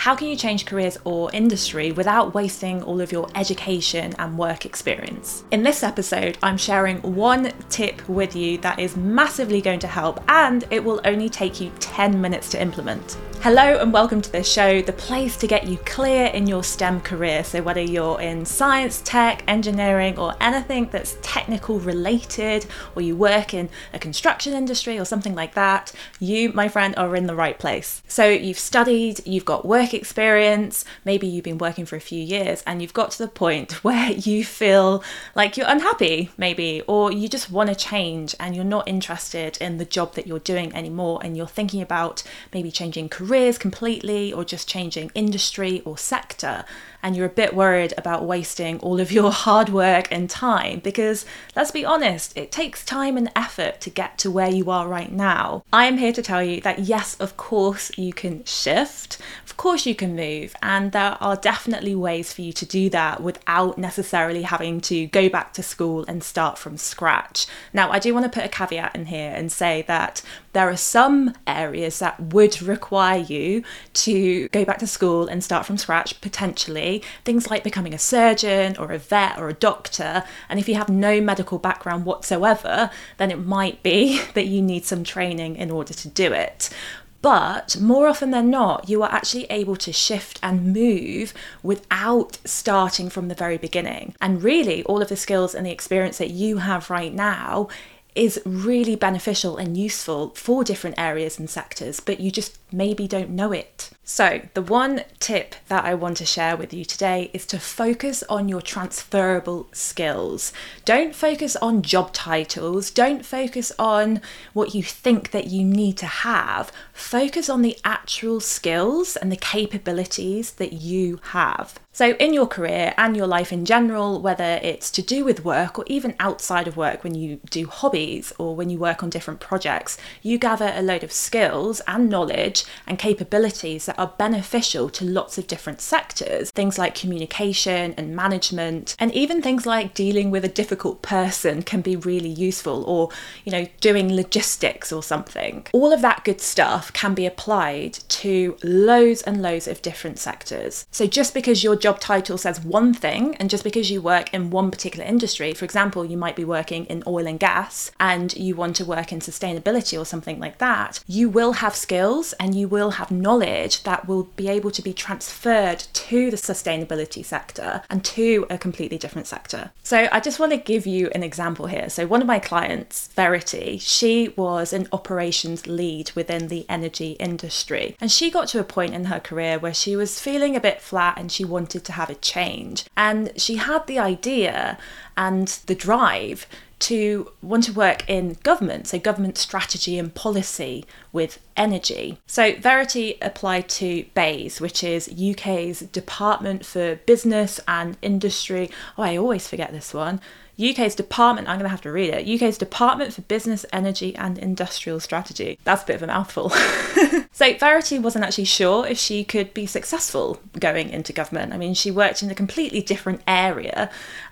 How can you change careers or industry without wasting all of your education and work experience? In this episode, I'm sharing one tip with you that is massively going to help and it will only take you 10 minutes to implement. Hello and welcome to the show, the place to get you clear in your STEM career. So, whether you're in science, tech, engineering, or anything that's technical related, or you work in a construction industry or something like that, you, my friend, are in the right place. So, you've studied, you've got work experience, maybe you've been working for a few years, and you've got to the point where you feel like you're unhappy, maybe, or you just want to change and you're not interested in the job that you're doing anymore, and you're thinking about maybe changing career careers completely or just changing industry or sector and you're a bit worried about wasting all of your hard work and time because let's be honest, it takes time and effort to get to where you are right now. I am here to tell you that yes, of course, you can shift, of course, you can move, and there are definitely ways for you to do that without necessarily having to go back to school and start from scratch. Now, I do want to put a caveat in here and say that there are some areas that would require you to go back to school and start from scratch potentially things like becoming a surgeon or a vet or a doctor. And if you have no medical background whatsoever, then it might be that you need some training in order to do it. But more often than not, you are actually able to shift and move without starting from the very beginning. And really, all of the skills and the experience that you have right now is really beneficial and useful for different areas and sectors, but you just maybe don't know it. So, the one tip that I want to share with you today is to focus on your transferable skills. Don't focus on job titles, don't focus on what you think that you need to have. Focus on the actual skills and the capabilities that you have. So, in your career and your life in general, whether it's to do with work or even outside of work when you do hobbies or when you work on different projects, you gather a load of skills and knowledge and capabilities that are beneficial to lots of different sectors. Things like communication and management, and even things like dealing with a difficult person can be really useful, or, you know, doing logistics or something. All of that good stuff can be applied to loads and loads of different sectors. So just because your job title says one thing, and just because you work in one particular industry, for example, you might be working in oil and gas and you want to work in sustainability or something like that, you will have skills and you will have knowledge that will be able to be transferred to the sustainability sector and to a completely different sector. So I just want to give you an example here. So one of my clients, Verity, she was an operations lead within the energy industry. And she got to a point in her career where she was feeling a bit flat and she wanted to have a change. And she had the idea and the drive to want to work in government, so government strategy and policy with energy. So Verity applied to BEIS, which is UK's Department for Business and Industry. Oh, I always forget this one. UK's Department, I'm going to have to read it, UK's Department for Business, Energy and Industrial Strategy. That's a bit of a mouthful. so Verity wasn't actually sure if she could be successful going into government. I mean, she worked in a completely different area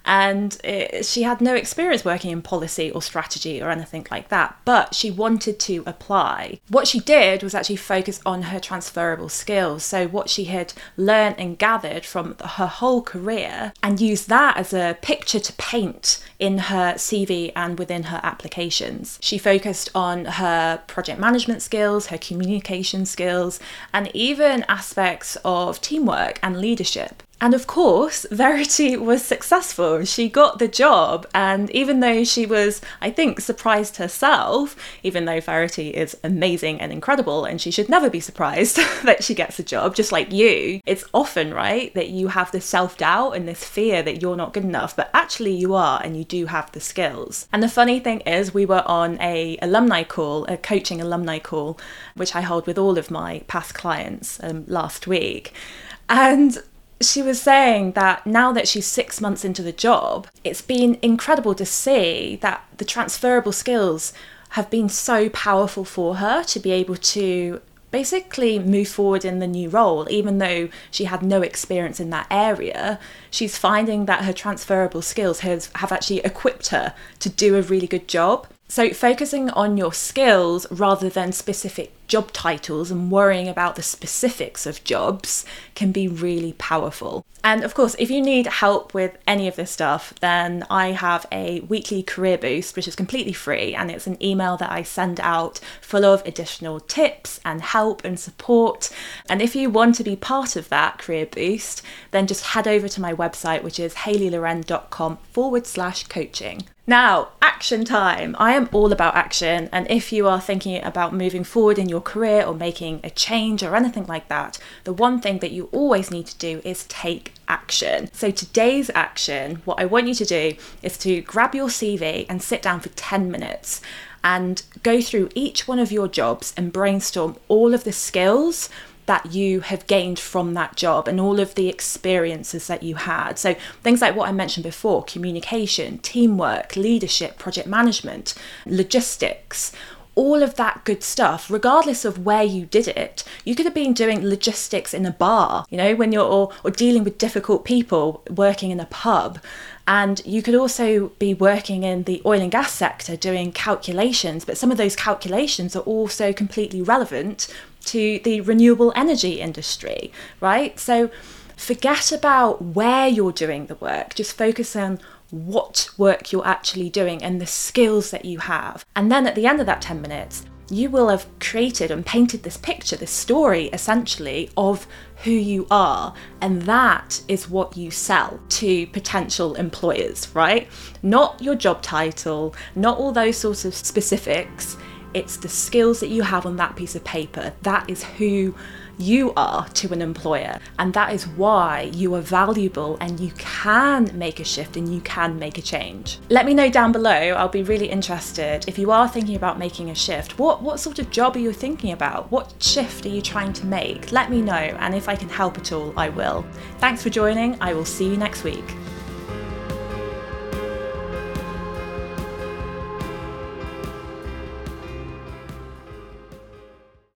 and it, she had no experience working in policy or strategy or anything like that, but she wanted to apply. What she did was actually focus on her transferable skills, so what she had learned and gathered from her whole career, and use that as a picture to paint in her CV and within her applications. She focused on her project management skills, her communication skills, and even aspects of teamwork and leadership. And of course, Verity was successful. She got the job. And even though she was, I think, surprised herself, even though Verity is amazing and incredible and she should never be surprised that she gets a job, just like you, it's often, right, that you have this self doubt and this fear that you're not good enough, but actually you are and you do have the skills. And the funny thing is, we were on a alumni call, a coaching alumni call, which I hold with all of my past clients um, last week. And she was saying that now that she's six months into the job, it's been incredible to see that the transferable skills have been so powerful for her to be able to basically move forward in the new role, even though she had no experience in that area. She's finding that her transferable skills has, have actually equipped her to do a really good job. So, focusing on your skills rather than specific job titles and worrying about the specifics of jobs can be really powerful. And of course, if you need help with any of this stuff, then I have a weekly career boost, which is completely free. And it's an email that I send out full of additional tips and help and support. And if you want to be part of that career boost, then just head over to my website, which is hayleyloren.com forward slash coaching. Now, action time. I am all about action, and if you are thinking about moving forward in your career or making a change or anything like that, the one thing that you always need to do is take action. So, today's action, what I want you to do is to grab your CV and sit down for 10 minutes and go through each one of your jobs and brainstorm all of the skills that you have gained from that job and all of the experiences that you had. So, things like what I mentioned before communication, teamwork, leadership, project management, logistics. All of that good stuff, regardless of where you did it, you could have been doing logistics in a bar, you know, when you're or, or dealing with difficult people working in a pub. And you could also be working in the oil and gas sector doing calculations, but some of those calculations are also completely relevant to the renewable energy industry, right? So forget about where you're doing the work, just focus on what work you're actually doing and the skills that you have. And then at the end of that 10 minutes, you will have created and painted this picture, this story essentially of who you are. And that is what you sell to potential employers, right? Not your job title, not all those sorts of specifics. It's the skills that you have on that piece of paper. That is who you are to an employer. And that is why you are valuable and you can make a shift and you can make a change. Let me know down below. I'll be really interested. If you are thinking about making a shift, what, what sort of job are you thinking about? What shift are you trying to make? Let me know. And if I can help at all, I will. Thanks for joining. I will see you next week.